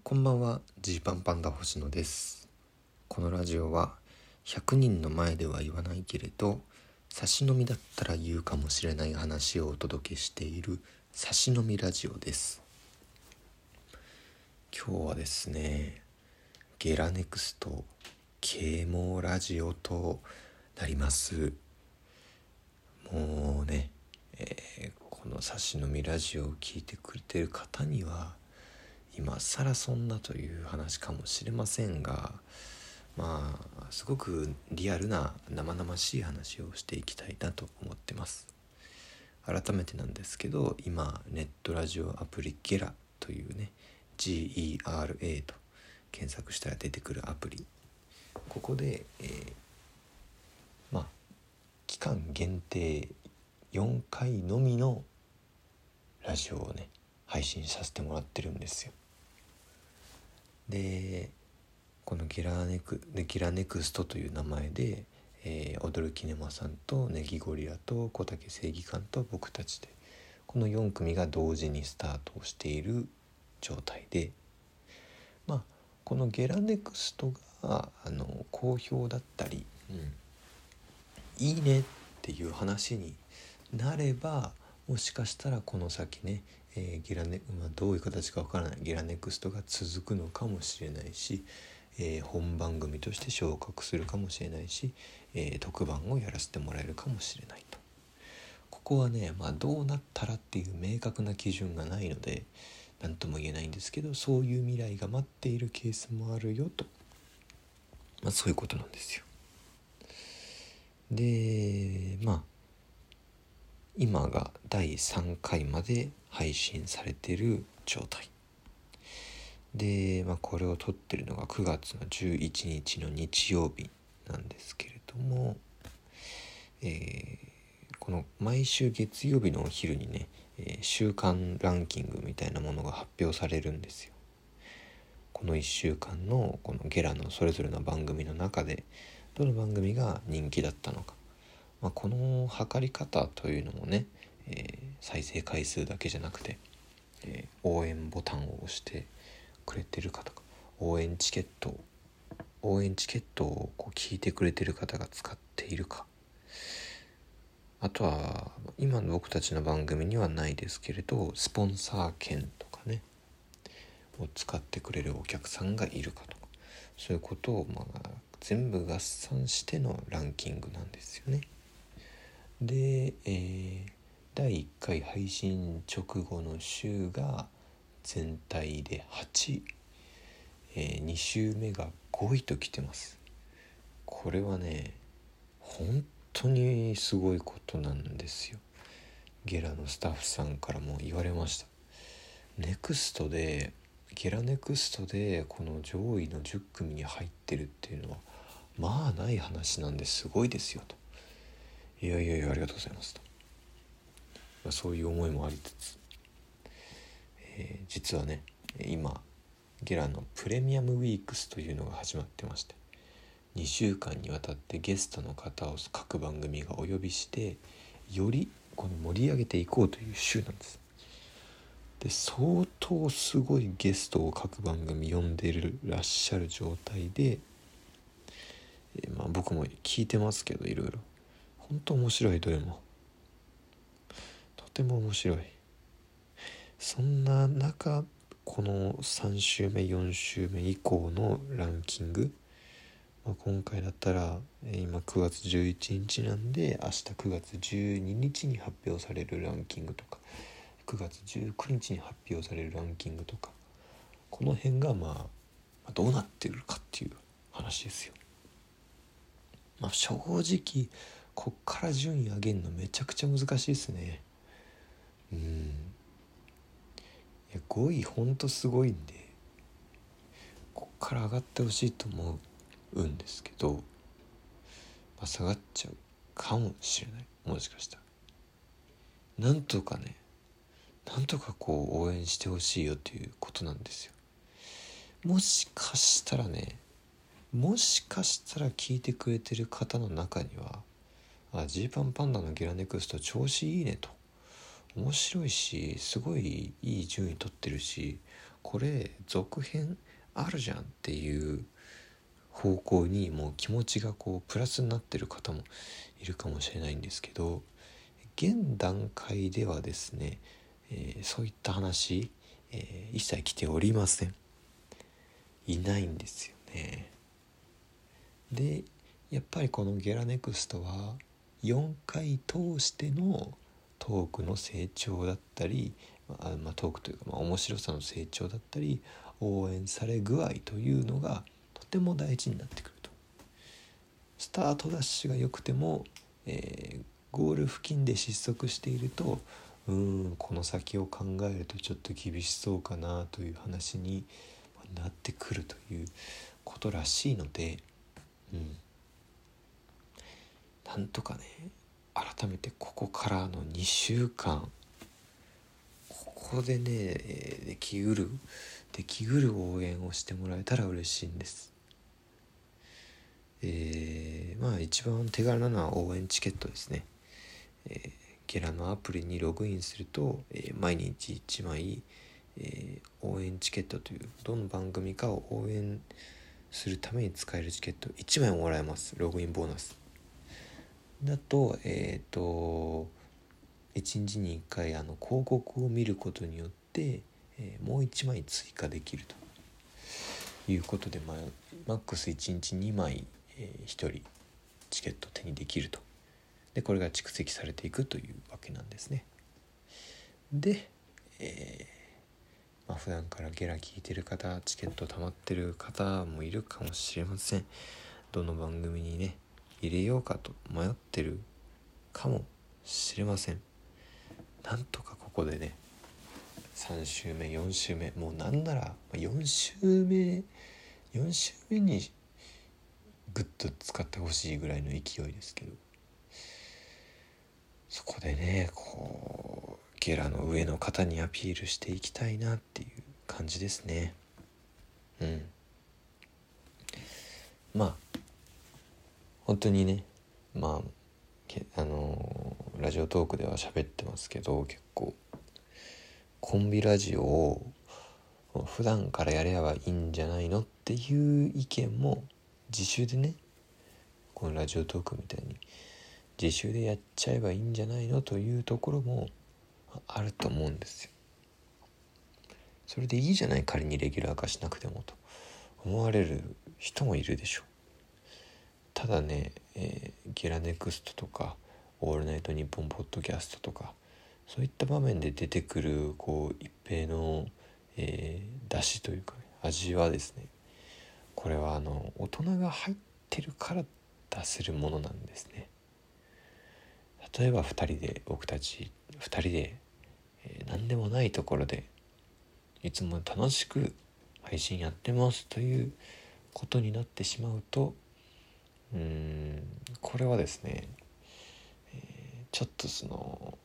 こんばんは。ジーパンパンダ星野です。このラジオは100人の前では言わないけれど差し飲みだったら言うかもしれない話をお届けしている差し飲みラジオです。今日はですねゲラネクスト啓蒙ラジオとなります。もうね、えー、この差し飲みラジオを聴いてくれてる方には今更そんなという話かもしれませんがまあすごくリアルな生々しい話をしていきたいなと思ってます。改めてなんですけど今ネットラジオアプリゲラというね GERA と検索したら出てくるアプリ。ここで、えー、まあ期間限定4回のみのラジオをね配信させてもらってるんですよ。でこのギラネクでギラネクストという名前で、えー、踊るキネマさんとネギゴリラと小竹正義感と僕たちでこの4組が同時にスタートをしている状態でまあこのゲラネクストがあの好評だったり、うん、いいねっていう話になればもしかしたらこの先ねえー、ギラネ、まあ、どういう形かわからない。ギラネクストが続くのかもしれないし、えー、本番組として昇格するかもしれないし、えー、特番をやらせてもらえるかもしれないと。ここはね、まあ、どうなったらっていう明確な基準がないので何とも言えないんですけどそういう未来が待っているケースもあるよと、まあ、そういうことなんですよ。で今が第3回まで配信されてる状態で、まあ、これを撮ってるのが9月の11日の日曜日なんですけれども、えー、この毎週月曜日のお昼にね、えー、週間ランキングみたいなものが発表されるんですよ。この1週間のこのゲラのそれぞれの番組の中でどの番組が人気だったのかまあ、この測り方というのもね、えー、再生回数だけじゃなくて、えー、応援ボタンを押してくれてる方か応援チケット応援チケットをこう聞いてくれてる方が使っているかあとは今の僕たちの番組にはないですけれどスポンサー券とかねを使ってくれるお客さんがいるかとかそういうことをまあ全部合算してのランキングなんですよね。で、えー、第1回配信直後の週が全体で8、えー、2週目が5位ときてます。これはね本当にすごいことなんですよ。ゲラのスタッフさんからも言われました。ネクストでゲラネクストでこの上位の10組に入ってるっていうのはまあない話なんですごいですよと。いやいやいやありがとうございますと、まあ、そういう思いもありつつ、えー、実はね今ゲラのプレミアムウィークスというのが始まってまして2週間にわたってゲストの方を各番組がお呼びしてよりこの盛り上げていこうという週なんです。で相当すごいゲストを各番組呼んでるらっしゃる状態で、えー、まあ、僕も聞いてますけどいろいろ本当面白いどれもとても面白い。そんな中この3週目4週目以降のランキング、まあ、今回だったら今9月11日なんで明日9月12日に発表されるランキングとか9月19日に発表されるランキングとか。この辺がまあどうなってるかっていう話ですよ。まあ、正直こっから順位上げるのめちゃくちゃ難しいですね。うん。いや5位ほんとすごいんでこっから上がってほしいと思うんですけど、まあ、下がっちゃうかもしれない。もしかしたら。なんとかねなんとかこう応援してほしいよということなんですよ。もしかしたらねもしかしたら聞いてくれてる方の中にはあジーパンパンダのゲラネクスト調子いいねと。面白いしすごいいい順位取ってるしこれ続編あるじゃんっていう方向にもう気持ちがこうプラスになってる方もいるかもしれないんですけど現段階ではですね、えー、そういった話、えー、一切来ておりません。いないんですよね。でやっぱりこのゲラネクストは4回通してのトークの成長だったり、まあ、トークというか、まあ、面白さの成長だったり応援され具合というのがとても大事になってくると。スタートダッシュが良くても、えー、ゴール付近で失速しているとうんこの先を考えるとちょっと厳しそうかなという話になってくるということらしいので、うん、なんとかね改めてここからの2週間ここでねできうるできうる応援をしてもらえたら嬉しいんです。えー、まあ一番手軽なのは応援チケットですね。えー、ゲラのアプリにログインすると、えー、毎日1枚、えー、応援チケットというどの番組かを応援するために使えるチケット1枚もらえますログインボーナスだとえっ、ー、と1日に1回あの広告を見ることによって、えー、もう1枚追加できると。いうことで、まあ、マックス1日2枚、えー、1人チケット手にできると。でこれが蓄積されていくというわけなんですね。で、えーまあ、普段からゲラ聞いてる方チケット溜まってる方もいるかもしれません。どの番組にね入れようかと迷ってるかもしれません。なんとかここでね3週目4週目もうなんなら4週目4週目にグッと使ってほしいぐらいの勢いですけど。そこでねこうゲラの上の方にアピールしていきたいなっていう感じですね。うん。まあ本当にねまああのー、ラジオトークでは喋ってますけど結構コンビラジオを普段からやればいいんじゃないのっていう意見も自習でねこのラジオトークみたいに自習でやっちゃえばいいんじゃないのというところもあると思うんですよ。それでいいじゃない？仮にレギュラー化しなくてもと思われる人もいるでしょう。ただね、えー、ゲラネクストとか「オールナイトニッポン」ポッドキャストとかそういった場面で出てくるこう一平の、えー、出汁というか、味はですねこれはあの大人が入ってるから出せるものなんですね。例えば2人で僕たち2人で、えー、何でもないところでいつも楽しく配信やってますということになってしまうとうん。これはですね、ちょっとその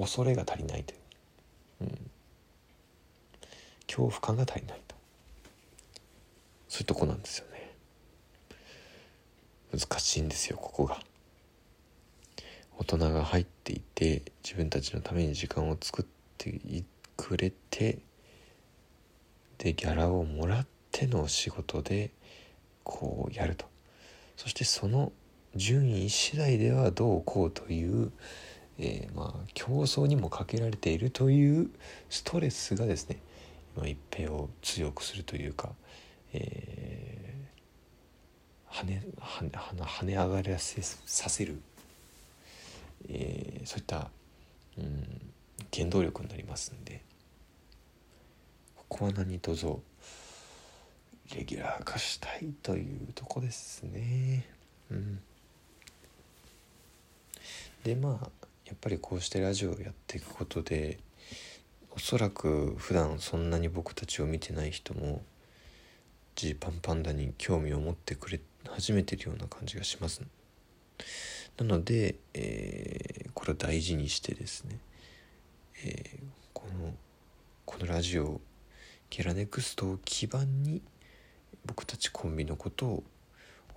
恐れが足りないという、うん、恐怖感が足りないと。そういうとこなんですよね。難しいんですよここが。大人が入っていて自分たちのために時間を作ってくれてでギャラをもらっての仕事でこうやると。そしてその順位次第ではどうこうという、えー、まあ競争にもかけられているというストレスがですね今一平を強くするというか、えー、跳ね跳ね跳ね上がらせさせる、えー、そういった、うん、原動力になりますんで。ここは何卒レギュラー化したいというとこですね。うん。でまあやっぱりこうしてラジオをやっていくことでおそらく普段そんなに僕たちを見てない人もジーパンパンダに興味を持ってくれ始めてるような感じがします。なので、えー、これを大事にしてですね、えー、このこのラジオゲラネクストを基盤に僕たちコンビのことを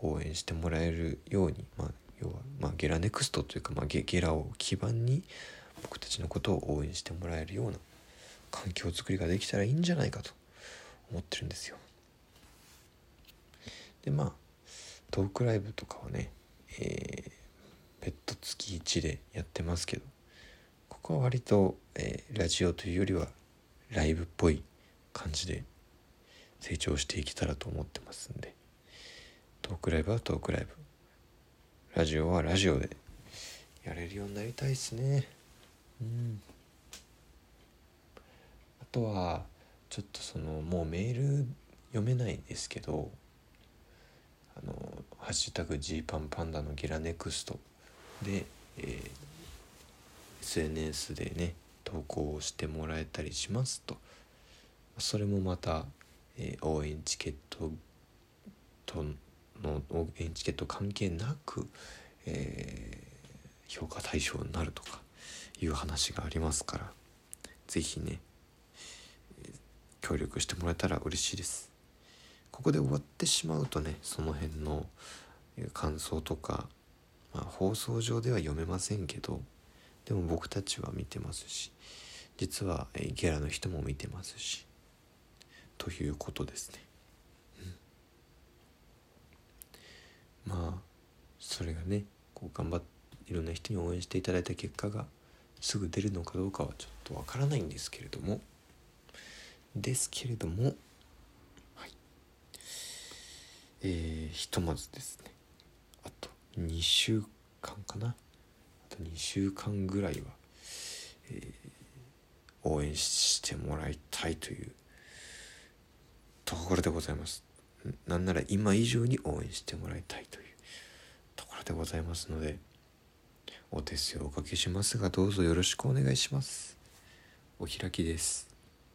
応援してもらえるように、まあ、要は、まあ、ゲラネクストというか、まあ、ゲゲラを基盤に僕たちのことを応援してもらえるような環境づくりができたらいいんじゃないかと思ってるんですよ。でまあトークライブとかはね、えー、別途月1でやってますけどここは割と、えー、ラジオというよりはライブっぽい感じで成長していけたらと思ってますんで。トークライブはトークライブ。ラジオはラジオでやれるようになりたいですね。うん。あとはちょっとそのもうメール読めないんですけどあの「ハッシュタグ G パンパンダのゲラネクストで」えー、SNS でね投稿をしてもらえたりしますと。それもまた、えー、応援チケットとの応援チケット関係なく、えー、評価対象になるとかいう話がありますから是非ね協力してもらえたら嬉しいです。ここで終わってしまうとねその辺の感想とか、まあ、放送上では読めませんけどでも僕たちは見てますし実はゲラの人も見てますしということですね、まあそれがねこう頑張っていろんな人に応援していただいた結果がすぐ出るのかどうかはちょっとわからないんですけれども。ですけれどもはい。えー、ひとまずですね。あと2週間かな。あと2週間ぐらいは、えー、応援してもらいたいというところでございます。なんなら今以上に応援してもらいたいというところでございますのでお手数をおかけしますがどうぞよろしくお願いします。お開きです。